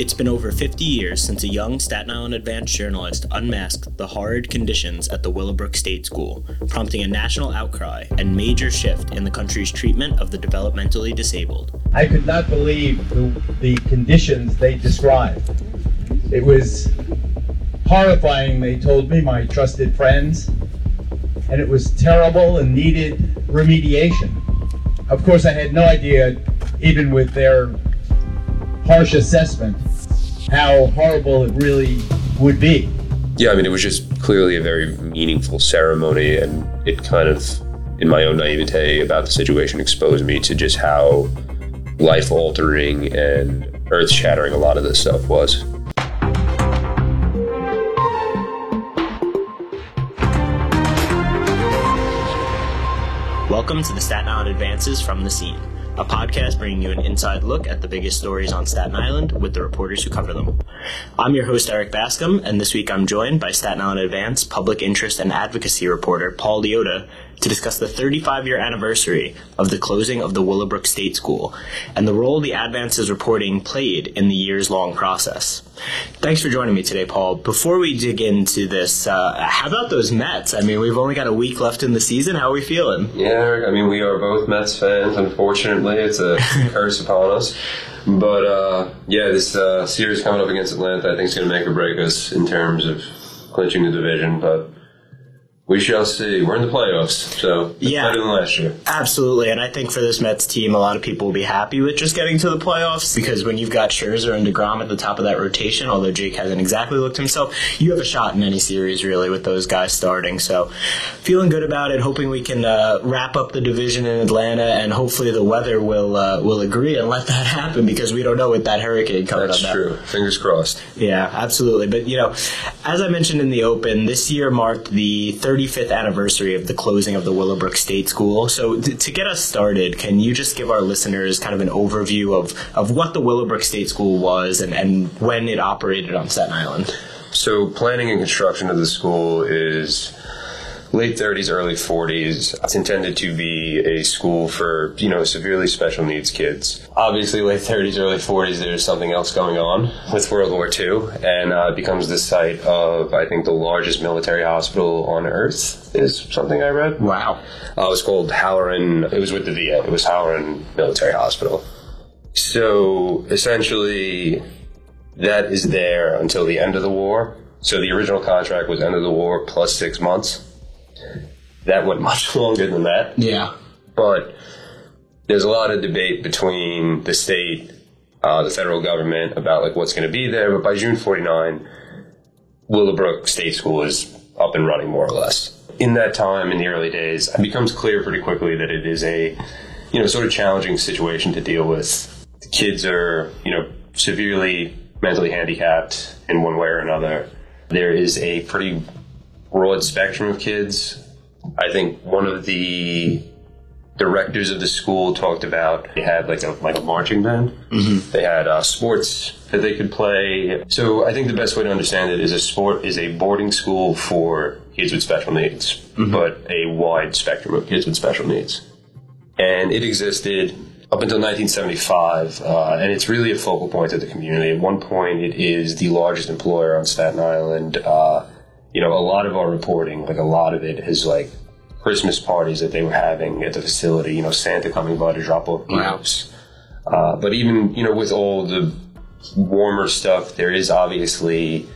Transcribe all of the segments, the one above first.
It's been over 50 years since a young Staten Island Advance journalist unmasked the horrid conditions at the Willowbrook State School, prompting a national outcry and major shift in the country's treatment of the developmentally disabled. I could not believe the, the conditions they described. It was horrifying, they told me, my trusted friends, and it was terrible and needed remediation. Of course, I had no idea, even with their harsh assessment, how horrible it really would be. Yeah, I mean, it was just clearly a very meaningful ceremony, and it kind of, in my own naivete about the situation, exposed me to just how life altering and earth shattering a lot of this stuff was. Welcome to the Staten Island Advances from the Scene a podcast bringing you an inside look at the biggest stories on Staten Island with the reporters who cover them. I'm your host, Erik Bascome, and this week I'm joined by Staten Island Advance public interest and advocacy reporter Paul Liotta to discuss the 35 year anniversary of the closing of the Willowbrook State School and the role the Advance's reporting played in the years long process. Thanks for joining me today, Paul. Before we dig into this, uh, how about those Mets? I mean, we've only got a week left in the season. How are we feeling? Yeah, I mean, we are both Mets fans. Unfortunately, it's a curse upon us. But uh, yeah, this uh, series coming up against Atlanta, I think, is going to make or break us in terms of clinching the division. But we shall see. We're in the playoffs, so yeah, better than last year. Absolutely, and I think for this Mets team, a lot of people will be happy with just getting to the playoffs because when you've got Scherzer and deGrom at the top of that rotation, although Jake hasn't exactly looked himself, you have a shot in any series really with those guys starting. So, feeling good about it. Hoping we can uh, wrap up the division in Atlanta, and hopefully the weather will uh, will agree and let that happen because we don't know with that hurricane coming That's up. That's true. Fingers crossed. Yeah, absolutely. But you know, as I mentioned in the open, this year marked the 30 35th anniversary of the closing of the Willowbrook State School. So, to, to get us started, can you just give our listeners kind of an overview of, of what the Willowbrook State School was and, and when it operated on Staten Island? So, planning and construction of the school is late 30s, early 40s. It's intended to be a school for, you know, severely special needs kids. Obviously, late 30s, early 40s, there's something else going on with World War II, and uh, it becomes the site of, I think, the largest military hospital on earth, is something I read. Wow. Uh, it was called Halloran, it was with the VA, it was Halloran Military Hospital. So, essentially, that is there until the end of the war. So the original contract was end of the war plus six months that went much longer than that. Yeah. But there's a lot of debate between the state, uh, the federal government about like what's going to be there. But by June 49, Willowbrook State School is up and running more or less. In that time, in the early days, it becomes clear pretty quickly that it is a, you know, sort of challenging situation to deal with. The kids are, you know, severely mentally handicapped in one way or another. There is a pretty broad spectrum of kids. I think one of the directors of the school talked about they had like a like a marching band. Mm-hmm. They had uh, sports that they could play. So I think the best way to understand it is a sport is a boarding school for kids with special needs, mm-hmm. but a wide spectrum of kids with special needs. And it existed up until 1975, uh, and it's really a focal point of the community. At one point, it is the largest employer on Staten Island. Uh, you know, a lot of our reporting, like a lot of it is like Christmas parties that they were having at the facility, you know, Santa coming by to drop off gifts. Wow. Uh, but even, you know, with all the warmer stuff, there is obviously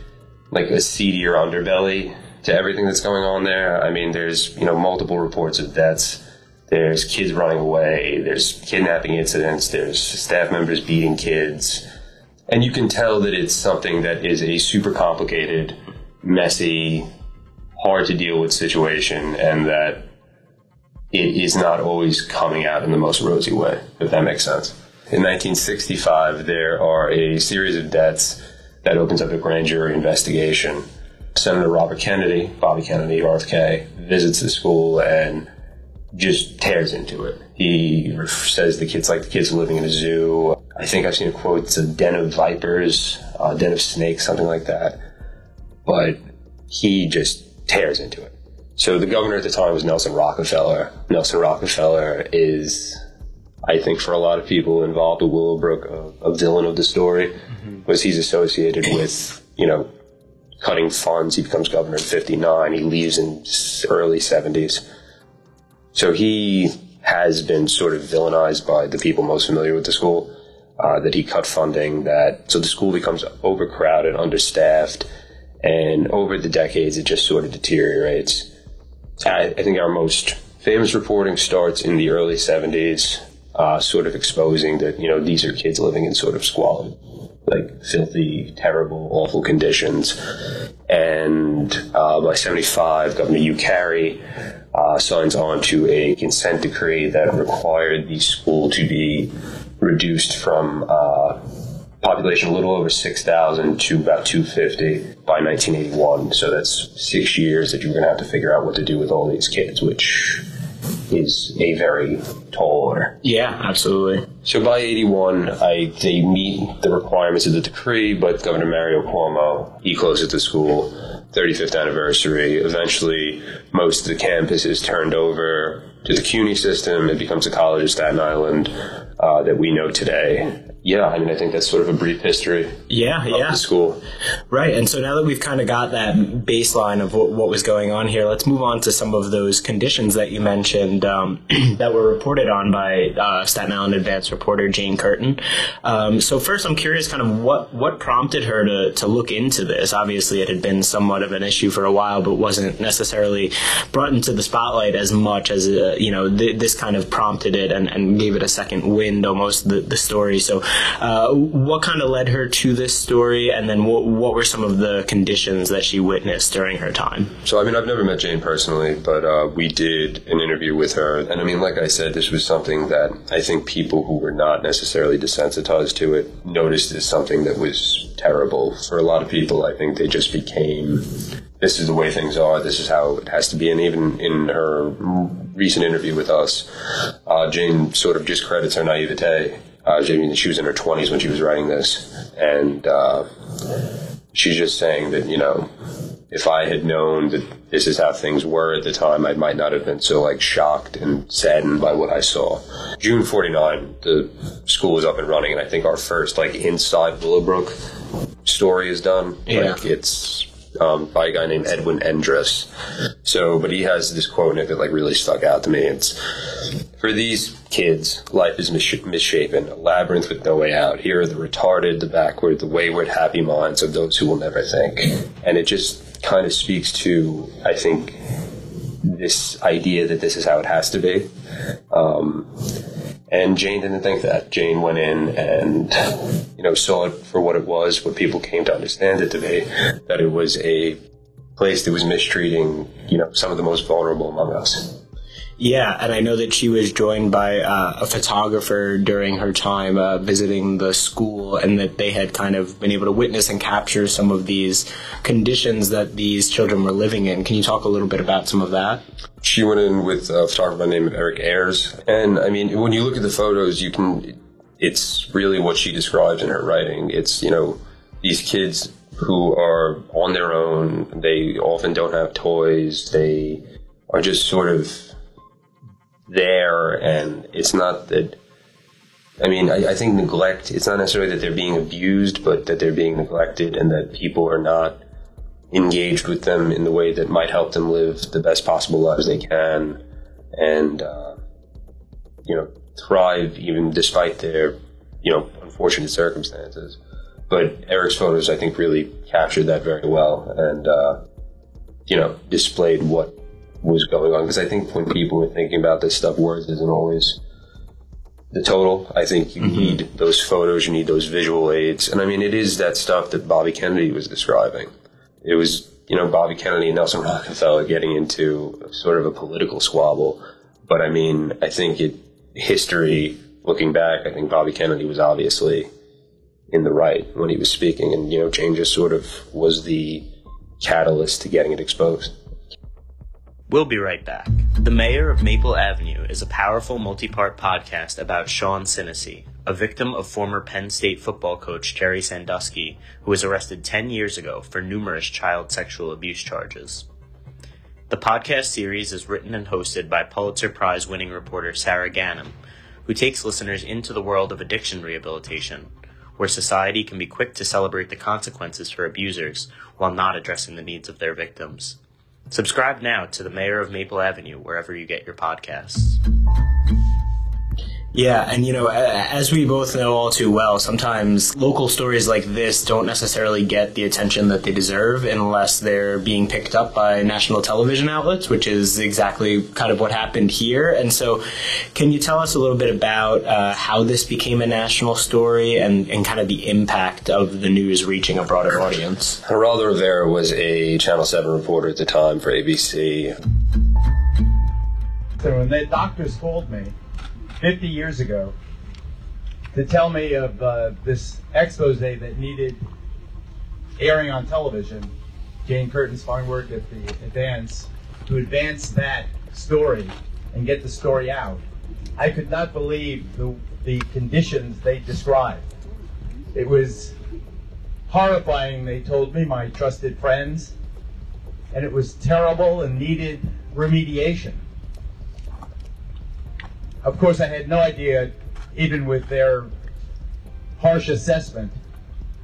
like a seedier underbelly to everything that's going on there. I mean, there's, you know, multiple reports of deaths. There's kids running away. There's kidnapping incidents. There's staff members beating kids. And you can tell that it's something that is a super complicated messy, hard to deal with situation, and that it is not always coming out in the most rosy way, if that makes sense. In 1965, there are a series of deaths that opens up a grand jury investigation. Senator Robert Kennedy, Bobby Kennedy, RFK, visits the school and just tears into it. He says the kids like the kids living in a zoo. I think I've seen a quote, it's a den of vipers, a den of snakes, something like that but he just tears into it. So the governor at the time was Nelson Rockefeller. Nelson Rockefeller is I think for a lot of people involved with Willowbrook, a, a villain of the story was he's associated with, you know, cutting funds. He becomes governor in 59. He leaves in early 70s. So he has been sort of villainized by the people most familiar with the school. Uh, that he cut funding, that so the school becomes overcrowded, understaffed, and over the decades it just sort of deteriorates. I, I think our most famous reporting starts in the early 70s, uh, sort of exposing that, you know, these are kids living in sort of squalid, like filthy, terrible, awful conditions. And uh, by 75, Governor Hugh Carey uh, signs on to a consent decree that required the school to be reduced from uh, population a little over 6,000 to about 250 by 1981. So that's six years that you're going to have to figure out what to do with all these kids, which is a very tall order. Yeah, absolutely. So by 81, I, they meet the requirements of the decree, but Governor Mario Cuomo, he closes the school, 35th anniversary. Eventually, most of the campus is turned over to the CUNY system. It becomes a college of Staten Island uh, that we know today. Yeah, I mean, I think that's sort of a brief history Yeah, of yeah. the school. Right. And so now that we've kind of got that baseline of what, what was going on here, let's move on to some of those conditions that you mentioned um, that were reported on by uh, Staten Island Advance reporter Jane Kurtin. Um, so first, I'm curious kind of what, what prompted her to, to look into this. Obviously, it had been somewhat of an issue for a while, but wasn't necessarily brought into the spotlight as much as, uh, you know, th- this kind of prompted it and, and gave it a second wind almost, the, the story. So uh, what kind of led her to this story, and then what, what were some of the conditions that she witnessed during her time? So, I mean, I've never met Jane personally, but uh, we did an interview with her. And I mean, like I said, this was something that I think people who were not necessarily desensitized to it noticed as something that was terrible. For a lot of people, I think they just became this is the way things are, this is how it has to be. And even in her recent interview with us, uh, Jane sort of just credits her naivete. Uh, Jane, she was in her 20s when she was writing this. And uh, she's just saying that, you know, if I had known that this is how things were at the time, I might not have been so like shocked and saddened by what I saw. June 49, the school was up and running, and I think our first like inside Willowbrook story is done. Yeah. Like it's um, by a guy named Edwin Endress. So, but he has this quote in it that like really stuck out to me. It's for these kids, life is mis- misshapen, a labyrinth with no way out. Here are the retarded, the backward, the wayward, happy minds of those who will never think. And it just kind of speaks to, I think, this idea that this is how it has to be. Um, and Jane didn't think that. Jane went in and, you know, saw it for what it was, what people came to understand it to be, that it was a place that was mistreating, you know, some of the most vulnerable among us. Yeah, and I know that she was joined by uh, a photographer during her time uh, visiting the school, and that they had kind of been able to witness and capture some of these conditions that these children were living in. Can you talk a little bit about some of that? She went in with a photographer by the name of Eric Ayers. And I mean, when you look at the photos, you can, it's really what she describes in her writing. It's, you know, these kids who are on their own, they often don't have toys, they are just sort of there, and it's not that. I mean, I, I think neglect, it's not necessarily that they're being abused, but that they're being neglected and that people are not engaged with them in the way that might help them live the best possible lives they can and, uh, you know, thrive even despite their, you know, unfortunate circumstances. But Eric's photos, I think, really captured that very well and, uh, you know, displayed what was going on. Because I think when people are thinking about this stuff, words isn't always the total. I think you mm-hmm. need those photos, you need those visual aids. And I mean, it is that stuff that Bobby Kennedy was describing. It was, you know, Bobby Kennedy and Nelson Rockefeller getting into sort of a political squabble. But I mean, I think it, history, looking back, I think Bobby Kennedy was obviously in the right when he was speaking. And, you know, Jane just sort of was the catalyst to getting it exposed. We'll be right back. The Mayor of Maple Avenue is a powerful multi part podcast about Sean Sinesy, a victim of former Penn State football coach Jerry Sandusky, who was arrested 10 years ago for numerous child sexual abuse charges. The podcast series is written and hosted by Pulitzer Prize winning reporter Sara Ganim. who takes listeners into the world of addiction rehabilitation, where society can be quick to celebrate the consequences for abusers while not addressing the needs of their victims. Subscribe now to The Mayor of Maple Avenue wherever you get your podcasts. Yeah, and you know, as we both know all too well, sometimes local stories like this don't necessarily get the attention that they deserve unless they're being picked up by national television outlets, which is exactly kind of what happened here. And so, can you tell us a little bit about uh, how this became a national story and, and kind of the impact of the news reaching a broader audience? Geraldo Rivera was a Channel 7 reporter at the time for ABC. So when the doctors called me, 50 years ago to tell me of uh, this expose that needed airing on television. Jane Kurtin's fine work at the Advance to advance that story and get the story out. I could not believe the, the conditions they described. It was horrifying, they told me, my trusted friends, and it was terrible and needed remediation. Of course, I had no idea, even with their harsh assessment,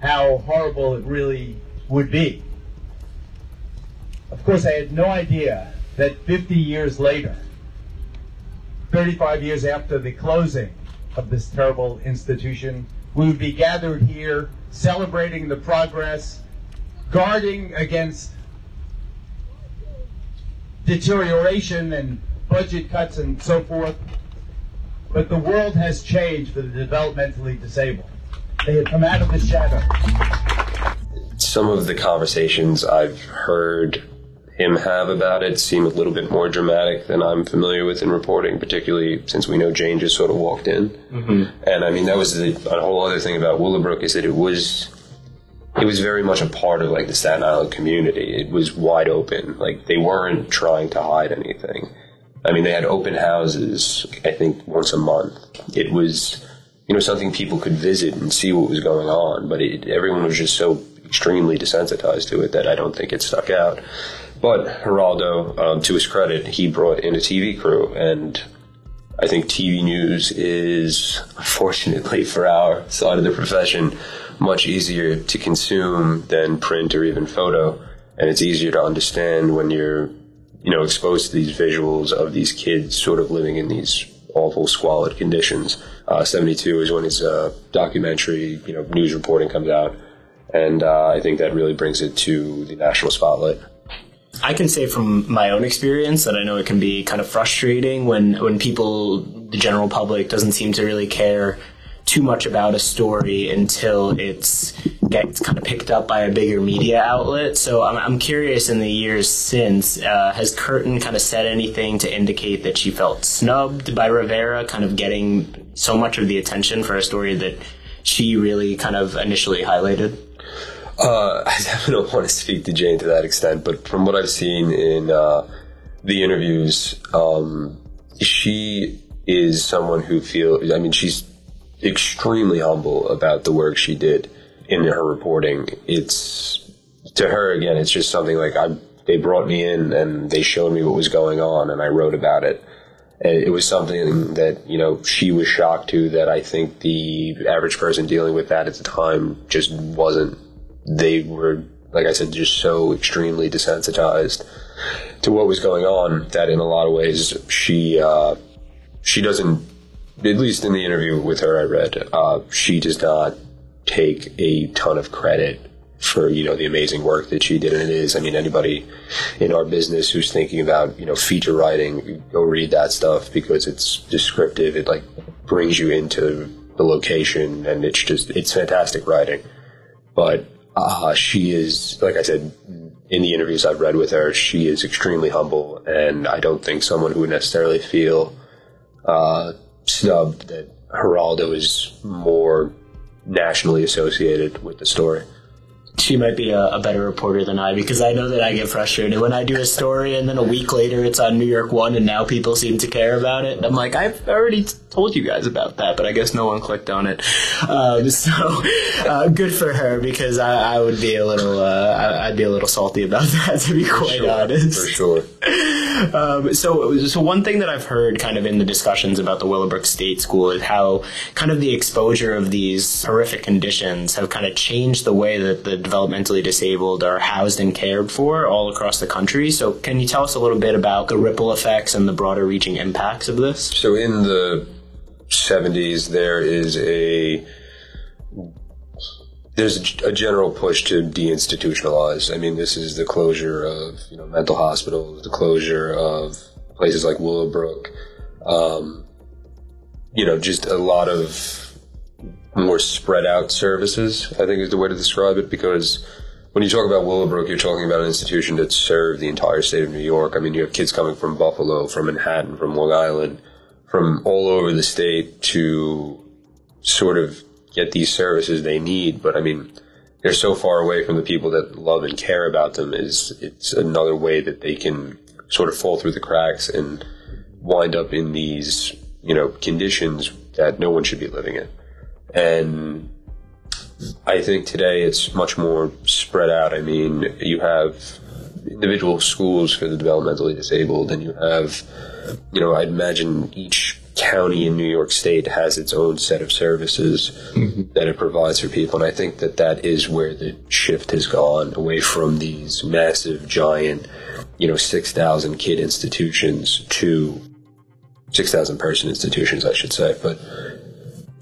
how horrible it really would be. Of course, I had no idea that 50 years later, 35 years after the closing of this terrible institution, we would be gathered here celebrating the progress, guarding against deterioration and budget cuts and so forth, but the world has changed for the developmentally disabled. They have come out of the shadow. Some of the conversations I've heard him have about it seem a little bit more dramatic than I'm familiar with in reporting, particularly since we know Jane just sort of walked in. Mm-hmm. And I mean, that was the, a whole other thing about Willowbrook is that it was it was very much a part of like the Staten Island community. It was wide open. Like they weren't trying to hide anything. I mean, they had open houses, I think, once a month. It was, you know, something people could visit and see what was going on, but it, everyone was just so extremely desensitized to it that I don't think it stuck out. But Geraldo, um, to his credit, he brought in a TV crew, and I think TV news is, fortunately for our side of the profession, much easier to consume than print or even photo. And it's easier to understand when you're you know, exposed to these visuals of these kids sort of living in these awful, squalid conditions. Uh, 72 is when his uh, documentary, you know, news reporting comes out. And uh, I think that really brings it to the national spotlight. I can say from my own experience that I know it can be kind of frustrating when, when people, the general public, doesn't seem to really care too much about a story until it's gets kind of picked up by a bigger media outlet. So I'm, I'm curious in the years since, uh, has Kurtin kind of said anything to indicate that she felt snubbed by Rivera, kind of getting so much of the attention for a story that she really kind of initially highlighted? Uh, I don't want to speak to Jane to that extent, but from what I've seen in uh, the interviews, um, she is someone who feels. I mean, she's extremely humble about the work she did in her reporting. It's to her again. It's just something like I. They brought me in and they showed me what was going on, and I wrote about it. It was something that you know she was shocked to. That I think the average person dealing with that at the time just wasn't. They were, like I said, just so extremely desensitized to what was going on that in a lot of ways she uh, she doesn't at least in the interview with her I read, uh, she does not take a ton of credit for you know the amazing work that she did and it is. I mean anybody in our business who's thinking about you know feature writing go read that stuff because it's descriptive. It like brings you into the location and it's just it's fantastic writing. But uh, she is like i said in the interviews i've read with her she is extremely humble and i don't think someone who would necessarily feel uh, snubbed that Geraldo is more nationally associated with the story. She might be a, a, better reporter than I because I know that I get frustrated when I do a story and then a week later it's on New York One and now people seem to care about it. I'm like, I've already told you guys about that, but I guess no one clicked on it. Um, so uh, good for her because I, I would be a little, uh, I'd be a little salty about that to be quite sure, honest. For sure. um, so, so one thing that I've heard kind of in the discussions about the Willowbrook State School is how kind of the exposure of these horrific conditions have kind of changed the way that the developmentally disabled are housed and cared for all across the country. So, can you tell us a little bit about the ripple effects and the broader reaching impacts of this? So, in the 70s, there is a there's a general push to deinstitutionalize. I mean, this is the closure of you know mental hospitals, the closure of places like Willowbrook. Um, you know, just a lot of more spread out services. I think is the way to describe it because when you talk about Willowbrook, you're talking about an institution that served the entire state of New York. I mean, you have kids coming from Buffalo, from Manhattan, from Long Island, from all over the state to sort of get these services they need. But I mean, they're so far away from the people that love and care about them. Is it's another way that they can sort of fall through the cracks and wind up in these you know conditions that no one should be living in. And I think today it's much more spread out. I mean, you have individual schools for the developmentally disabled, and you have, you know, I'd imagine each county in New York State has its own set of services mm-hmm. that it provides for people. And I think that that is where the shift has gone away from these massive, giant, you know, 6,000 kid institutions to 6,000 person institutions, I should say. But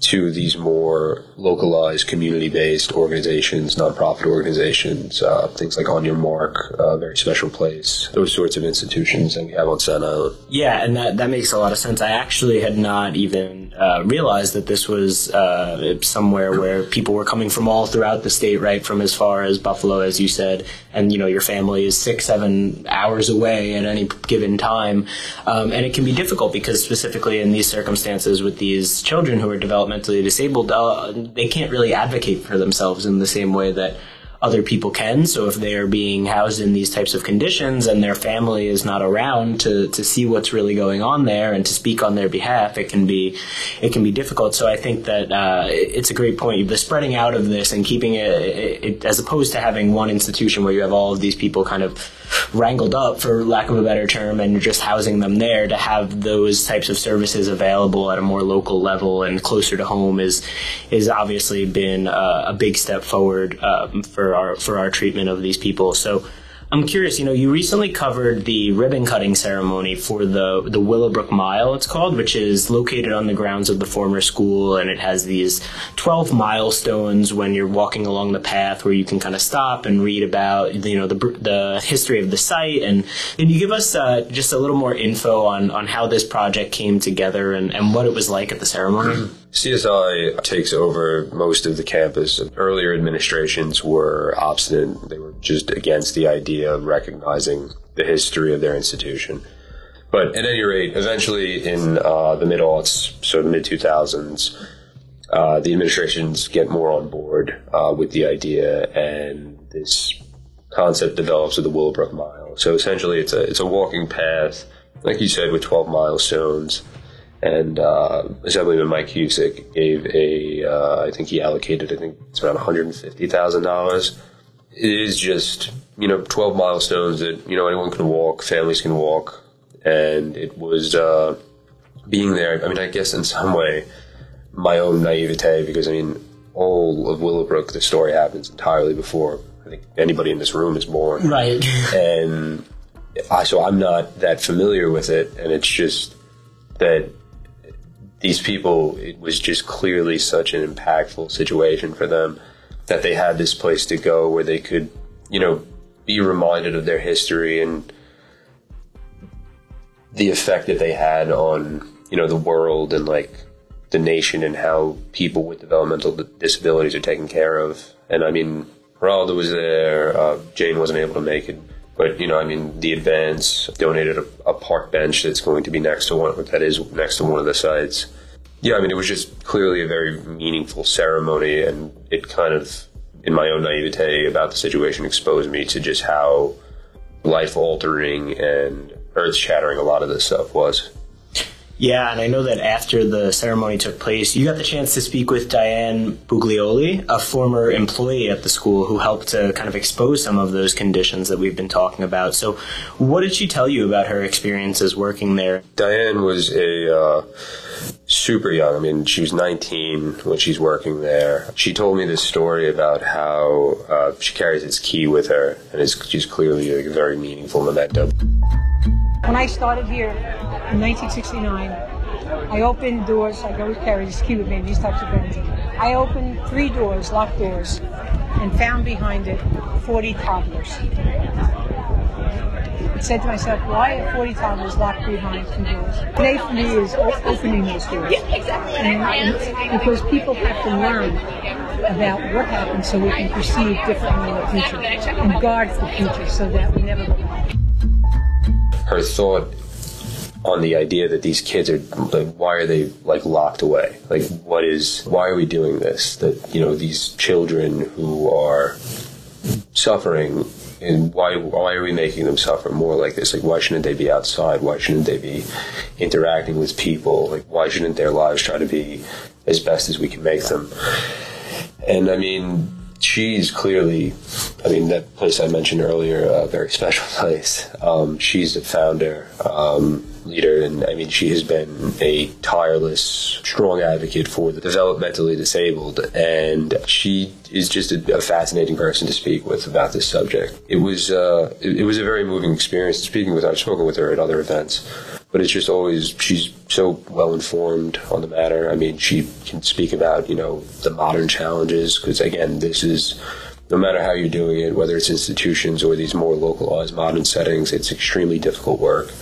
to these more localized, community-based organizations, nonprofit organizations, uh, things like On Your Mark, uh, Very Special Place, those sorts of institutions that we have on Staten Island. Yeah, and that, that makes a lot of sense. I actually had not even uh, realized that this was uh, somewhere where people were coming from all throughout the state, right, from as far as Buffalo, as you said, and, you know, your family is six, seven hours away at any given time. Um, and it can be difficult because specifically in these circumstances with these children who are developmentally disabled, uh, they can't really advocate for themselves in the same way that other people can. So if they are being housed in these types of conditions and their family is not around to, to see what's really going on there and to speak on their behalf, it can be it can be difficult. So I think that uh, it's a great point. The spreading out of this and keeping it, it, it, as opposed to having one institution where you have all of these people kind of wrangled up, for lack of a better term, and just housing them there. To have those types of services available at a more local level and closer to home is is obviously been uh, a big step forward um, for our for our treatment of these people. So I'm curious, you know, you recently covered the ribbon cutting ceremony for the the Willowbrook Mile, it's called, which is located on the grounds of the former school, and it has these 12 milestones when you're walking along the path where you can kind of stop and read about, you know, the the history of the site. And can you give us uh, just a little more info on on how this project came together and, and what it was like at the ceremony? CSI takes over most of the campus. Earlier administrations were obstinate. They were just against the idea of recognizing the history of their institution. But at any rate, eventually in uh, the mid aughts, so mid 2000s, uh, the administrations get more on board uh, with the idea, and this concept develops of the Willowbrook Mile. So essentially, it's a it's a walking path, like you said, with 12 milestones and uh, Assemblyman Mike Cusick gave a, uh, I think he allocated, I think it's around one hundred and fifty thousand dollars. It is just you know twelve milestones that you know anyone can walk, families can walk, and it was uh, being there. I mean, I guess in some way, my own naivete because I mean, all of Willowbrook, the story happens entirely before I think anybody in this room is born, right? and I, so I'm not that familiar with it, and it's just that these people, it was just clearly such an impactful situation for them that they had this place to go where they could, you know, be reminded of their history and the effect that they had on, you know, the world and like the nation and how people with developmental disabilities are taken care of. And I mean, Geraldo was there, uh, Jane wasn't able to make it. But, you know, I mean, the advance donated a, a, park bench that's going to be next to one, that is next to one of the sites. Yeah, I mean, it was just clearly a very meaningful ceremony, and it kind of, in my own naivete about the situation, exposed me to just how life altering and earth shattering a lot of this stuff was. Yeah, and I know that after the ceremony took place, you got the chance to speak with Diane Buglioli, a former employee at the school who helped to kind of expose some of those conditions that we've been talking about. So, what did she tell you about her experiences working there? Diane was a uh, super young. I mean, she was 19 when she's working there. She told me this story about how uh, she carries this key with her, and it's she's clearly like, a very meaningful memento. When I started here in 1969, I opened doors. I always carry this key with me, these types of things. I opened three doors, locked doors, and found behind it 40 toddlers. I said to myself, why are 40 toddlers locked behind two doors? Today for me is opening those doors. Yeah, exactly. And, and because people have to learn about what happened so we can perceive differently in the future and guard the future so that we never go back. her thought on the idea that these kids are like why are they like locked away? Like what is why are we doing this? That you know these children who are suffering and why why are we making them suffer more like this? Like why shouldn't they be outside? Why shouldn't they be interacting with people? Like why shouldn't their lives try to be as best as we can make them? And i mean she's clearly, I mean, that place I mentioned earlier, a very special place. Um, she's the founder, um, leader, and I mean, she has been a tireless, strong advocate for the developmentally disabled, and she is just a, a fascinating person to speak with about this subject. It was, uh, it, it was a very moving experience speaking with her. I've spoken with her at other events but it's just always she's so well informed on the matter. I mean, she can speak about you know the modern challenges because again, this is no matter how you're doing it, whether it's institutions or these more localized modern settings, it's extremely difficult work,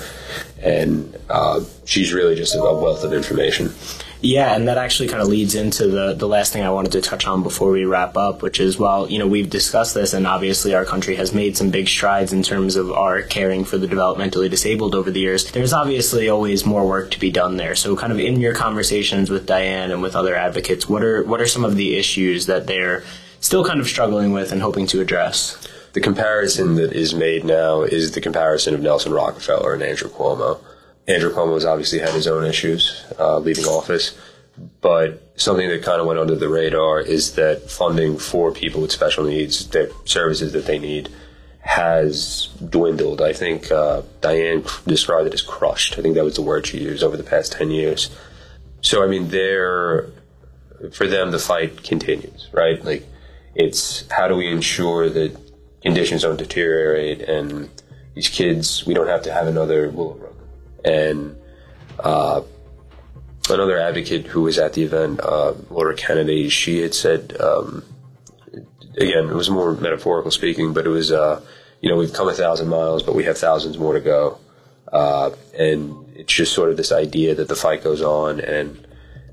and uh, she's really just a wealth of information. Yeah, and that actually kind of leads into the, the last thing I wanted to touch on before we wrap up, which is well, you know, we've discussed this and obviously our country has made some big strides in terms of our caring for the developmentally disabled over the years, there's obviously always more work to be done there. So kind of in your conversations with Diane and with other advocates, what are what are some of the issues that they're still kind of struggling with and hoping to address? The comparison that is made now is the comparison of Nelson Rockefeller and Andrew Cuomo. Andrew Cuomo has obviously had his own issues uh, leaving office, but something that kind of went under the radar is that funding for people with special needs, the services that they need, has dwindled. I think uh, Diane described it as crushed. I think that was the word she used over the past 10 years. So, I mean, they're, for them, the fight continues, right? Like, it's how do we ensure that conditions don't deteriorate and these kids, we don't have to have another Willowbrook. And uh, another advocate who was at the event, uh, Laura Kennedy, she had said, um, again, it was more metaphorical speaking, but it was, uh, you know, we've come a thousand miles, but we have thousands more to go. Uh, and it's just sort of this idea that the fight goes on and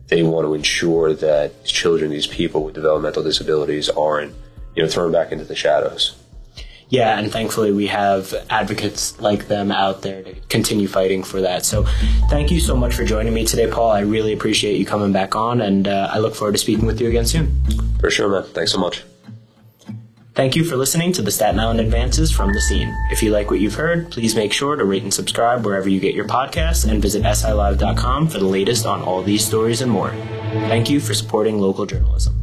they want to ensure that children, these people with developmental disabilities aren't, you know, thrown back into the shadows. Yeah, and thankfully we have advocates like them out there to continue fighting for that. So thank you so much for joining me today, Paul. I really appreciate you coming back on, and uh, I look forward to speaking with you again soon. For sure, man. Thanks so much. Thank you for listening to the Staten Island Advances from the Scene. If you like what you've heard, please make sure to rate and subscribe wherever you get your podcasts and visit silive.com for the latest on all these stories and more. Thank you for supporting local journalism.